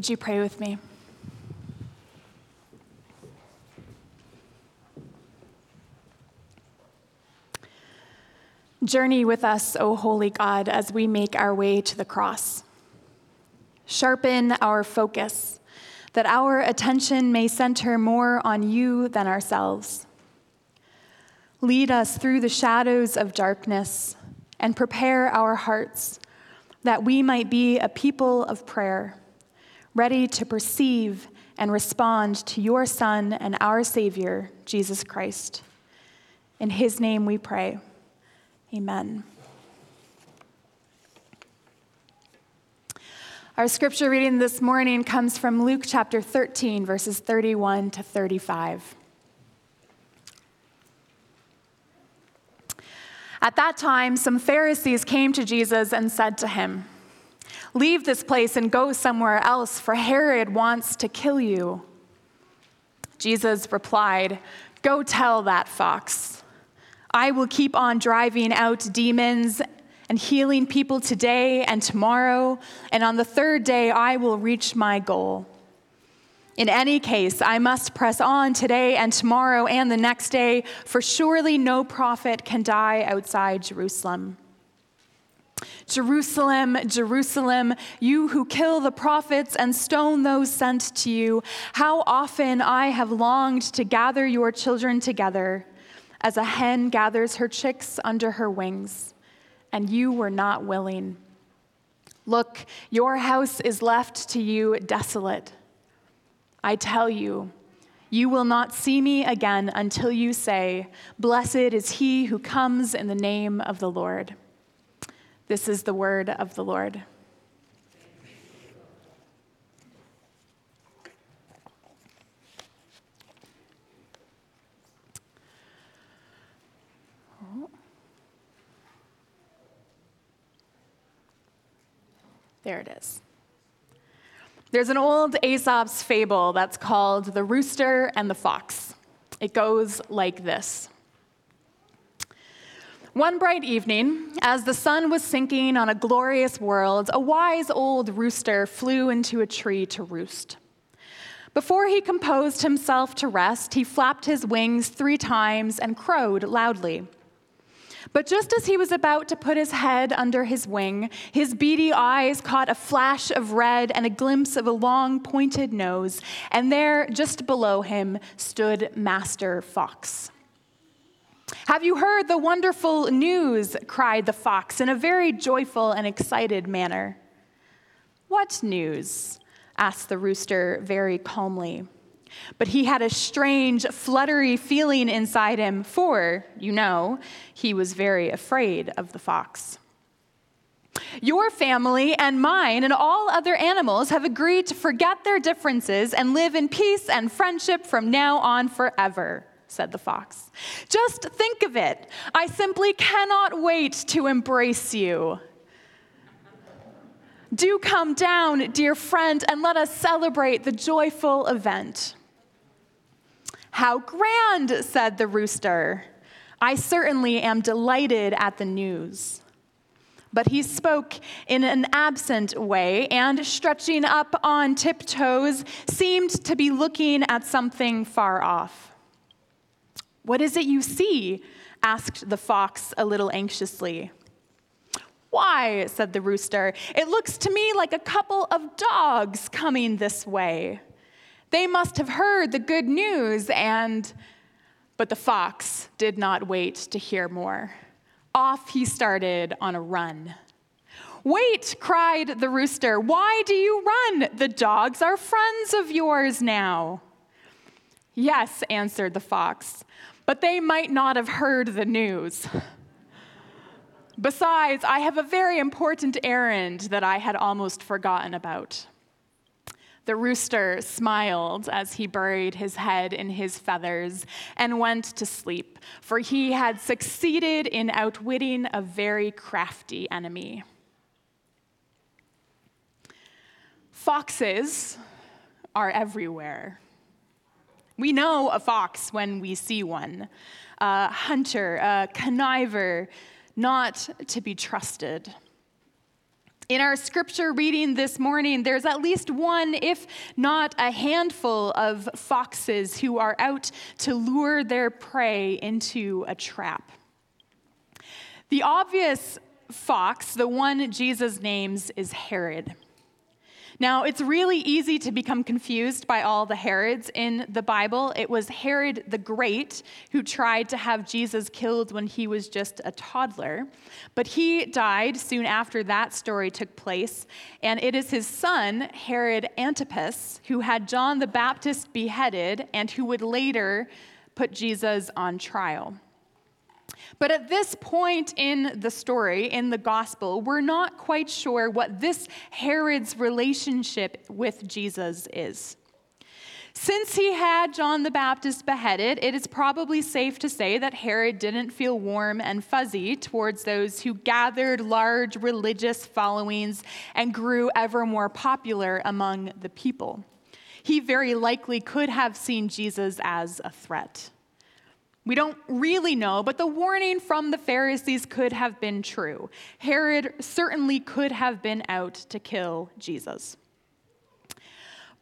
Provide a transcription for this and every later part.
Would you pray with me? Journey with us, O holy God, as we make our way to the cross. Sharpen our focus, that our attention may center more on you than ourselves. Lead us through the shadows of darkness and prepare our hearts that we might be a people of prayer, ready to perceive and respond to your Son and our Savior, Jesus Christ. In his name we pray. Amen. Our scripture reading this morning comes from Luke chapter 13, verses 31 to 35. At that time, some Pharisees came to Jesus and said to him, Leave this place and go somewhere else, for Herod wants to kill you. Jesus replied, Go tell that fox. I will keep on driving out demons and healing people today and tomorrow, and on the third day I will reach my goal. In any case, I must press on today and tomorrow and the next day, for surely no prophet can die outside Jerusalem. Jerusalem, Jerusalem, you who kill the prophets and stone those sent to you, how often I have longed to gather your children together as a hen gathers her chicks under her wings, and you were not willing. Look, your house is left to you desolate. I tell you, you will not see me again until you say, Blessed is he who comes in the name of the Lord. This is the word of the Lord. There it is. There's an old Aesop's fable that's called The Rooster and the Fox. It goes like this. One bright evening, as the sun was sinking on a glorious world, a wise old rooster flew into a tree to roost. Before he composed himself to rest, he flapped his wings three times and crowed loudly. But just as he was about to put his head under his wing, his beady eyes caught a flash of red and a glimpse of a long pointed nose, and there, just below him, stood Master Fox. Have you heard the wonderful news? cried the fox in a very joyful and excited manner. What news? asked the rooster very calmly. But he had a strange, fluttery feeling inside him, for, you know, he was very afraid of the fox. Your family and mine and all other animals have agreed to forget their differences and live in peace and friendship from now on forever, said the fox. Just think of it. I simply cannot wait to embrace you. Do come down, dear friend, and let us celebrate the joyful event. How grand, said the rooster. I certainly am delighted at the news. But he spoke in an absent way and, stretching up on tiptoes, seemed to be looking at something far off. What is it you see? asked the fox a little anxiously. Why, said the rooster, it looks to me like a couple of dogs coming this way. They must have heard the good news, and. But the fox did not wait to hear more. Off he started on a run. Wait, cried the rooster. Why do you run? The dogs are friends of yours now. Yes, answered the fox, but they might not have heard the news. Besides, I have a very important errand that I had almost forgotten about. The rooster smiled as he buried his head in his feathers and went to sleep, for he had succeeded in outwitting a very crafty enemy. Foxes are everywhere. We know a fox when we see one, a hunter, a conniver, not to be trusted. In our scripture reading this morning, there's at least one, if not a handful, of foxes who are out to lure their prey into a trap. The obvious fox, the one Jesus names, is Herod. Now, it's really easy to become confused by all the Herods in the Bible. It was Herod the Great who tried to have Jesus killed when he was just a toddler. But he died soon after that story took place. And it is his son, Herod Antipas, who had John the Baptist beheaded and who would later put Jesus on trial. But at this point in the story, in the gospel, we're not quite sure what this Herod's relationship with Jesus is. Since he had John the Baptist beheaded, it is probably safe to say that Herod didn't feel warm and fuzzy towards those who gathered large religious followings and grew ever more popular among the people. He very likely could have seen Jesus as a threat. We don't really know, but the warning from the Pharisees could have been true. Herod certainly could have been out to kill Jesus.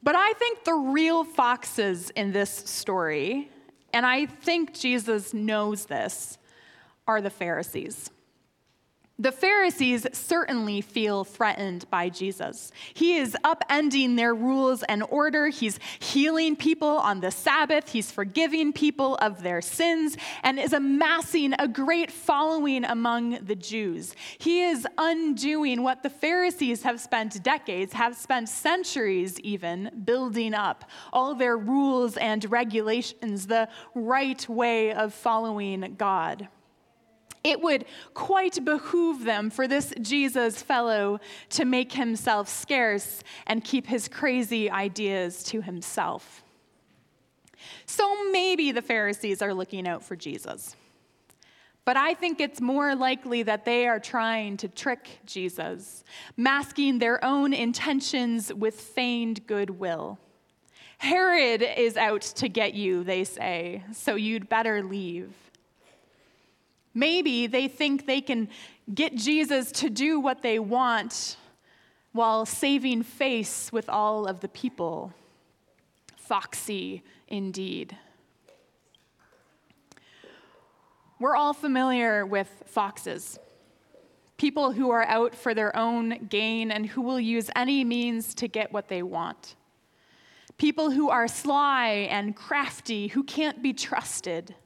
But I think the real foxes in this story, and I think Jesus knows this, are the Pharisees. The Pharisees certainly feel threatened by Jesus. He is upending their rules and order. He's healing people on the Sabbath. He's forgiving people of their sins and is amassing a great following among the Jews. He is undoing what the Pharisees have spent decades, have spent centuries even, building up all their rules and regulations, the right way of following God. It would quite behoove them for this Jesus fellow to make himself scarce and keep his crazy ideas to himself. So maybe the Pharisees are looking out for Jesus. But I think it's more likely that they are trying to trick Jesus, masking their own intentions with feigned goodwill. Herod is out to get you, they say, so you'd better leave. Maybe they think they can get Jesus to do what they want while saving face with all of the people. Foxy indeed. We're all familiar with foxes. People who are out for their own gain and who will use any means to get what they want. People who are sly and crafty, who can't be trusted.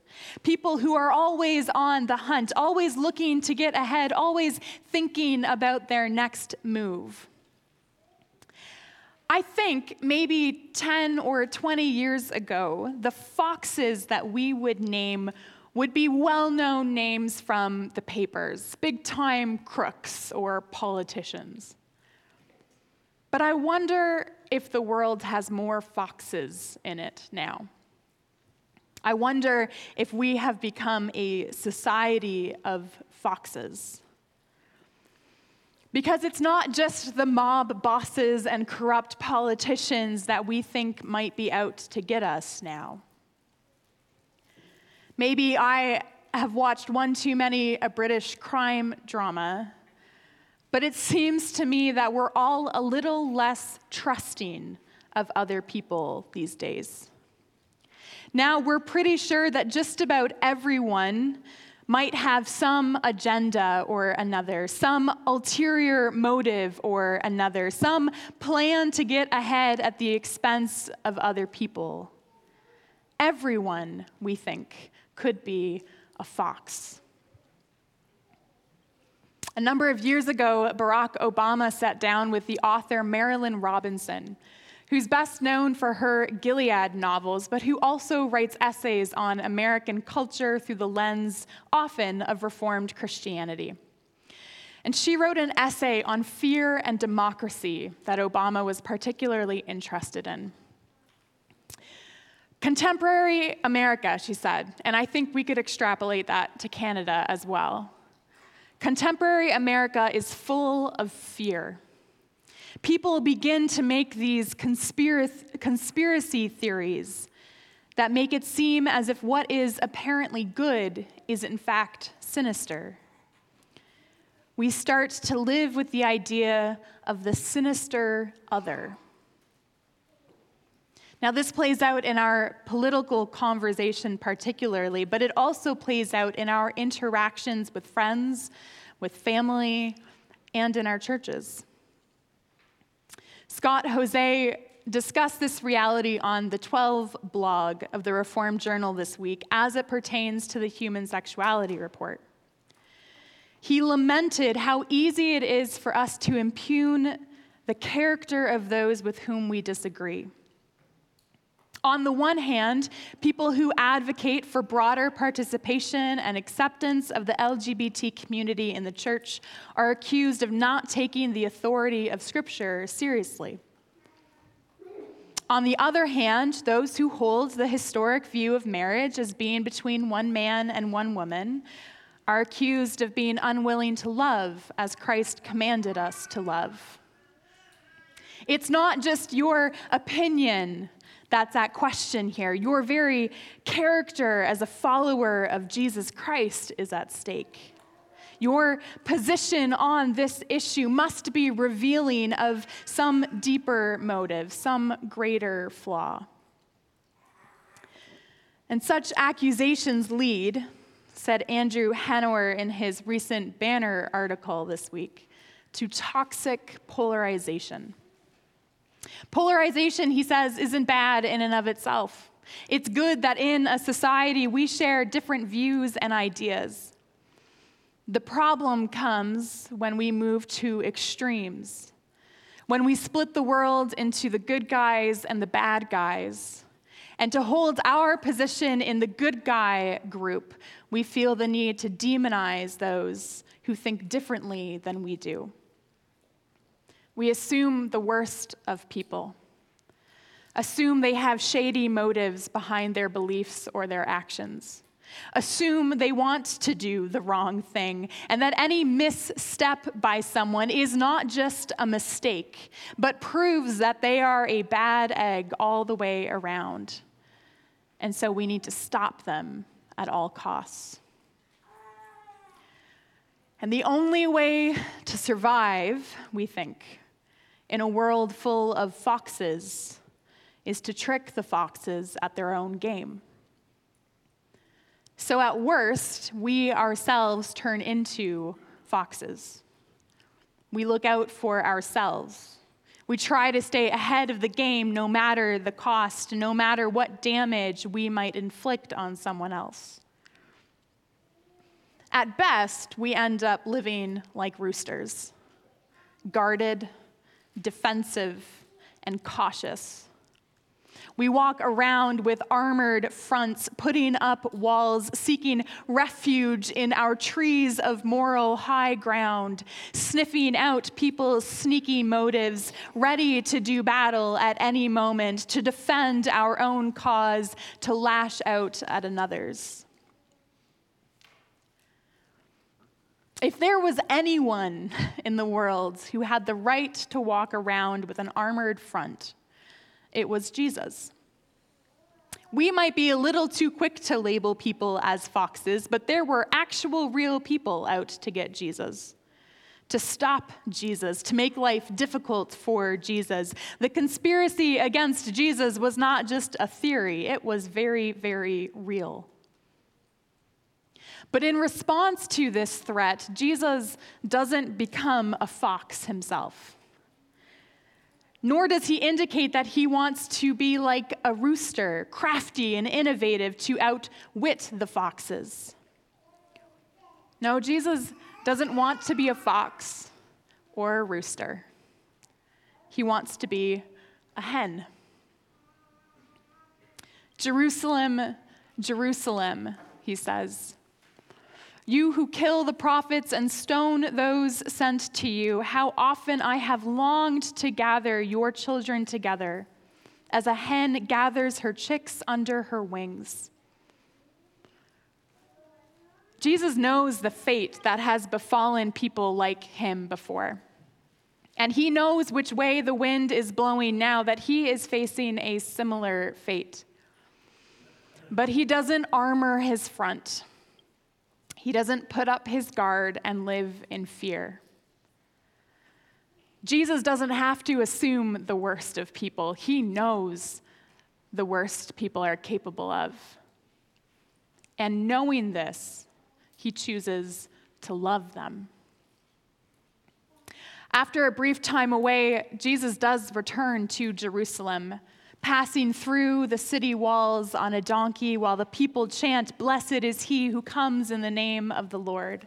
People who are always on the hunt, always looking to get ahead, always thinking about their next move. I think maybe 10 or 20 years ago, the foxes that we would name would be well known names from the papers, big time crooks or politicians. But I wonder if the world has more foxes in it now. I wonder if we have become a society of foxes. Because it's not just the mob bosses and corrupt politicians that we think might be out to get us now. Maybe I have watched one too many a British crime drama, but it seems to me that we're all a little less trusting of other people these days. Now we're pretty sure that just about everyone might have some agenda or another, some ulterior motive or another, some plan to get ahead at the expense of other people. Everyone, we think, could be a fox. A number of years ago, Barack Obama sat down with the author Marilynne Robinson who's best known for her Gilead novels, but who also writes essays on American culture through the lens, often, of Reformed Christianity. And she wrote an essay on fear and democracy that Obama was particularly interested in. Contemporary America, she said, and I think we could extrapolate that to Canada as well. Contemporary America is full of fear people begin to make these conspiracy theories that make it seem as if what is apparently good is in fact sinister. we start to live with the idea of the sinister other. Now, this plays out in our political conversation particularly, but it also plays out in our interactions with friends, with family, and in our churches. Scott Hoezee discussed this reality on the 12 blog of the Reform Journal this week as it pertains to the human sexuality report. He lamented how easy it is for us to impugn the character of those with whom we disagree. On the one hand, people who advocate for broader participation and acceptance of the LGBT community in the church are accused of not taking the authority of Scripture seriously. On the other hand, those who hold the historic view of marriage as being between one man and one woman are accused of being unwilling to love as Christ commanded us to love. It's not just your opinion that's at question here. Your very character as a follower of Jesus Christ is at stake. Your position on this issue must be revealing of some deeper motive, some greater flaw. And such accusations lead, said Andrew Hanauer in his recent banner article this week, to toxic polarization. Polarization, he says, isn't bad in and of itself. It's good that in a society we share different views and ideas. The problem comes when we move to extremes, when we split the world into the good guys and the bad guys. And to hold our position in the good guy group, we feel the need to demonize those who think differently than we do. We assume the worst of people, assume they have shady motives behind their beliefs or their actions, assume they want to do the wrong thing, and that any misstep by someone is not just a mistake, but proves that they are a bad egg all the way around. And so we need to stop them at all costs. And the only way to survive, we think, in a world full of foxes is to trick the foxes at their own game. So, at worst, we ourselves turn into foxes. We look out for ourselves. We try to stay ahead of the game no matter the cost, no matter what damage we might inflict on someone else. At best, we end up living like roosters, guarded, defensive, and cautious. We walk around with armored fronts, putting up walls, seeking refuge in our trees of moral high ground, sniffing out people's sneaky motives, ready to do battle at any moment, to defend our own cause, to lash out at another's. If there was anyone in the world who had the right to walk around with an armored front, it was Jesus. We might be a little too quick to label people as foxes, but there were actual real people out to get Jesus, to stop Jesus, to make life difficult for Jesus. The conspiracy against Jesus was not just a theory, it was very, very real. But in response to this threat, Jesus doesn't become a fox himself. Nor does he indicate that he wants to be like a rooster, crafty and innovative to outwit the foxes. No, Jesus doesn't want to be a fox or a rooster. He wants to be a hen. Jerusalem, Jerusalem, he says. You who kill the prophets and stone those sent to you, how often I have longed to gather your children together, as a hen gathers her chicks under her wings. Jesus knows the fate that has befallen people like him before. And he knows which way the wind is blowing now, that he is facing a similar fate. But he doesn't armor his front. He doesn't put up his guard and live in fear. Jesus doesn't have to assume the worst of people, he knows the worst people are capable of. And knowing this, he chooses to love them. After a brief time away, Jesus does return to Jerusalem, passing through the city walls on a donkey while the people chant, Blessed is he who comes in the name of the Lord.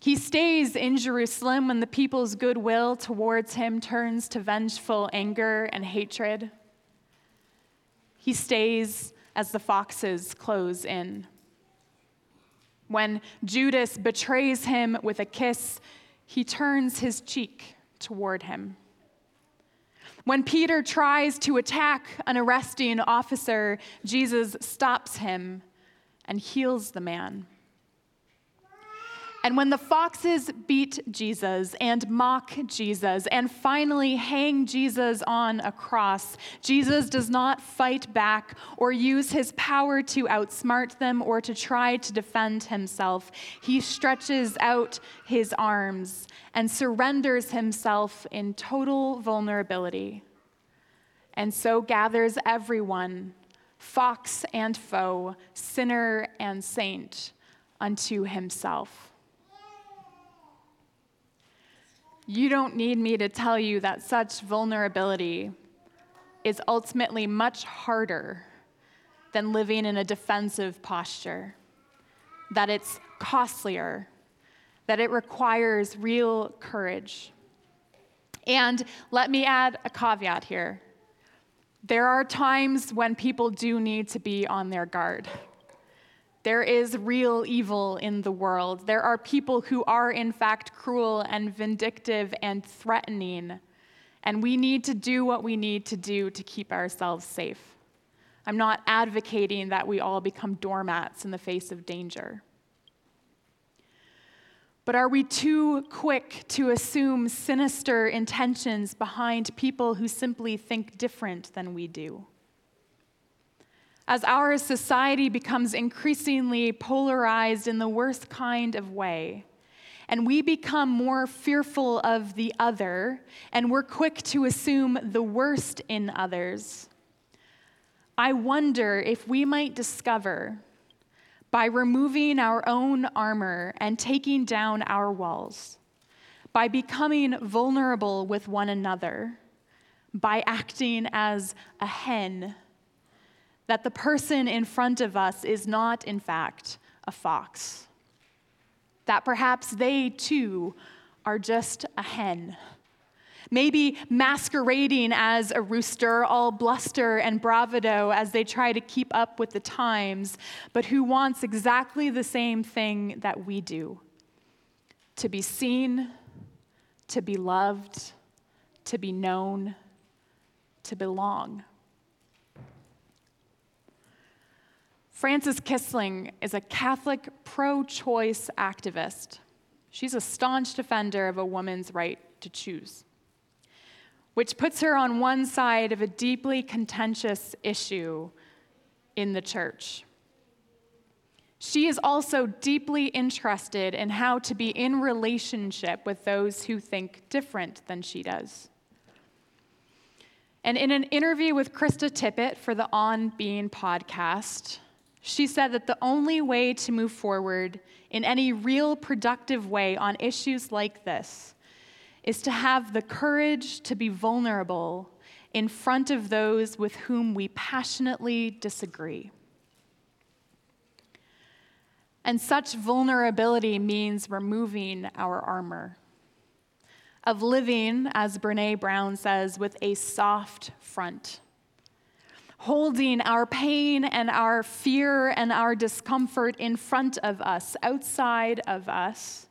He stays in Jerusalem when the people's goodwill towards him turns to vengeful anger and hatred. He stays as the foxes close in. When Judas betrays him with a kiss, he turns his cheek toward him. When Peter tries to attack an arresting officer, Jesus stops him and heals the man. And when the foxes beat Jesus and mock Jesus and finally hang Jesus on a cross, Jesus does not fight back or use his power to outsmart them or to try to defend himself. He stretches out his arms and surrenders himself in total vulnerability. And so gathers everyone, fox and foe, sinner and saint, unto himself. You don't need me to tell you that such vulnerability is ultimately much harder than living in a defensive posture, that it's costlier, that it requires real courage. And let me add a caveat here. There are times when people do need to be on their guard. There is real evil in the world. There are people who are, in fact, cruel and vindictive and threatening. And we need to do what we need to do to keep ourselves safe. I'm not advocating that we all become doormats in the face of danger. But are we too quick to assume sinister intentions behind people who simply think different than we do? As our society becomes increasingly polarized in the worst kind of way, and we become more fearful of the other, and we're quick to assume the worst in others, I wonder if we might discover by removing our own armor and taking down our walls, by becoming vulnerable with one another, by acting as a hen that the person in front of us is not, in fact, a fox. That perhaps they too are just a hen. Maybe masquerading as a rooster, all bluster and bravado as they try to keep up with the times, but who wants exactly the same thing that we do to be seen, to be loved, to be known, to belong. Frances Kissling is a Catholic pro choice activist. She's a staunch defender of a woman's right to choose, which puts her on one side of a deeply contentious issue in the church. She is also deeply interested in how to be in relationship with those who think different than she does. And in an interview with Krista Tippett for the On Being podcast, she said that the only way to move forward in any real productive way on issues like this is to have the courage to be vulnerable in front of those with whom we passionately disagree. And such vulnerability means removing our armor, of living, as Brene Brown says, with a soft front holding our pain and our fear and our discomfort in front of us, outside of us,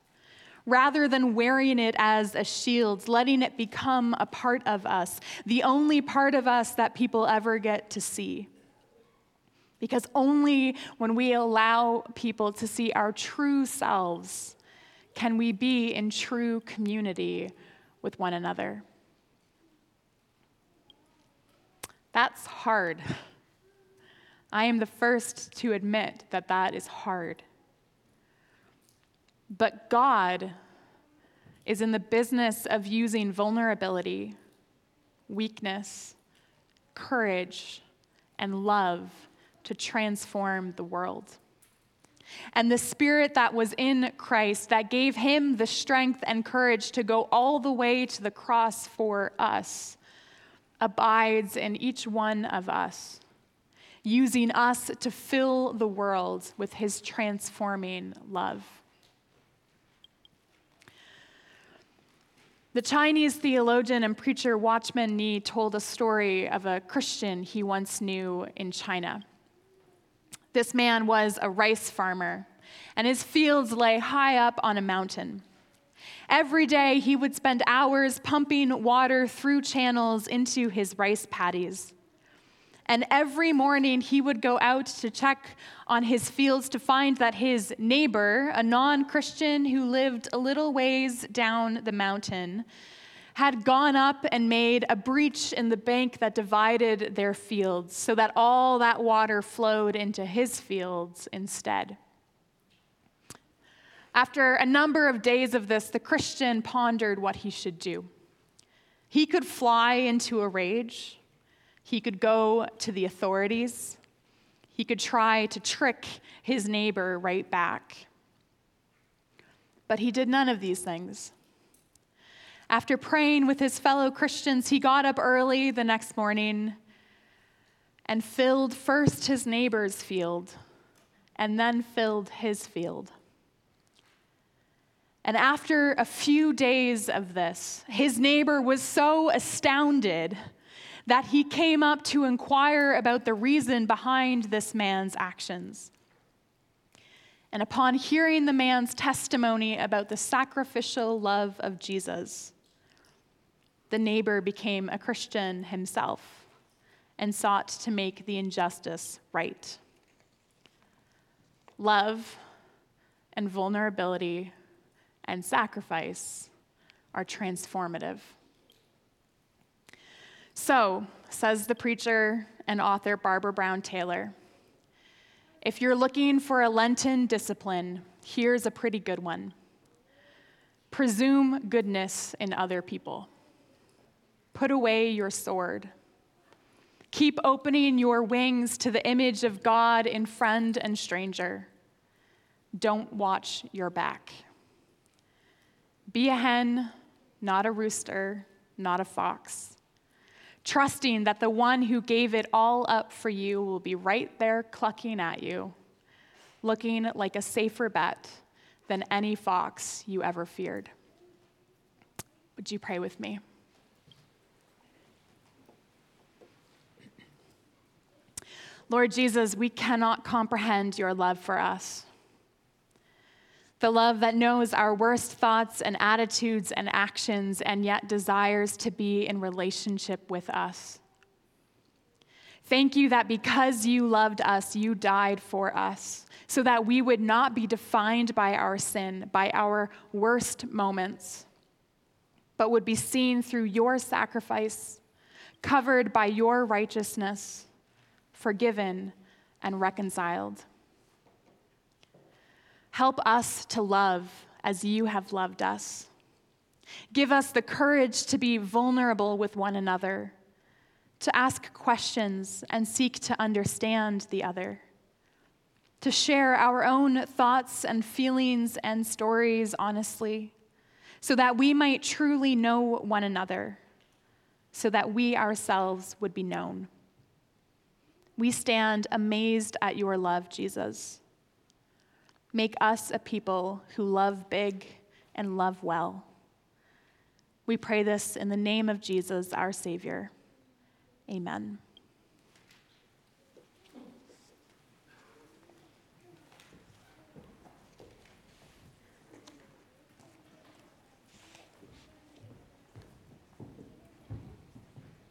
rather than wearing it as a shield, letting it become a part of us, the only part of us that people ever get to see. Because only when we allow people to see our true selves can we be in true community with one another. That's hard. I am the first to admit that that is hard. But God is in the business of using vulnerability, weakness, courage, and love to transform the world. And the spirit that was in Christ, that gave him the strength and courage to go all the way to the cross for us, abides in each one of us, using us to fill the world with his transforming love. The Chinese theologian and preacher Watchman Nee told a story of a Christian he once knew in China. This man was a rice farmer, and his fields lay high up on a mountain. Every day, he would spend hours pumping water through channels into his rice paddies. And every morning he would go out to check on his fields to find that his neighbor, a non Christian who lived a little ways down the mountain, had gone up and made a breach in the bank that divided their fields so that all that water flowed into his fields instead. After a number of days of this, the Christian pondered what he should do. He could fly into a rage he could go to the authorities. He could try to trick his neighbor right back. But he did none of these things. After praying with his fellow Christians, he got up early the next morning and filled first his neighbor's field and then filled his field. And after a few days of this, his neighbor was so astounded that he came up to inquire about the reason behind this man's actions. And upon hearing the man's testimony about the sacrificial love of Jesus, the neighbor became a Christian himself and sought to make the injustice right. Love and vulnerability and sacrifice are transformative. So, says the preacher and author Barbara Brown Taylor, if you're looking for a Lenten discipline, here's a pretty good one presume goodness in other people. Put away your sword. Keep opening your wings to the image of God in friend and stranger. Don't watch your back. Be a hen, not a rooster, not a fox trusting that the one who gave it all up for you will be right there clucking at you, looking like a safer bet than any fox you ever feared. Would you pray with me? Lord Jesus, we cannot comprehend your love for us the love that knows our worst thoughts and attitudes and actions and yet desires to be in relationship with us. Thank you that because you loved us, you died for us, so that we would not be defined by our sin, by our worst moments, but would be seen through your sacrifice, covered by your righteousness, forgiven and reconciled. Help us to love as you have loved us. Give us the courage to be vulnerable with one another, to ask questions and seek to understand the other, to share our own thoughts and feelings and stories honestly, so that we might truly know one another, so that we ourselves would be known. We stand amazed at your love, Jesus. Make us a people who love big and love well. We pray this in the name of Jesus, our Savior. Amen.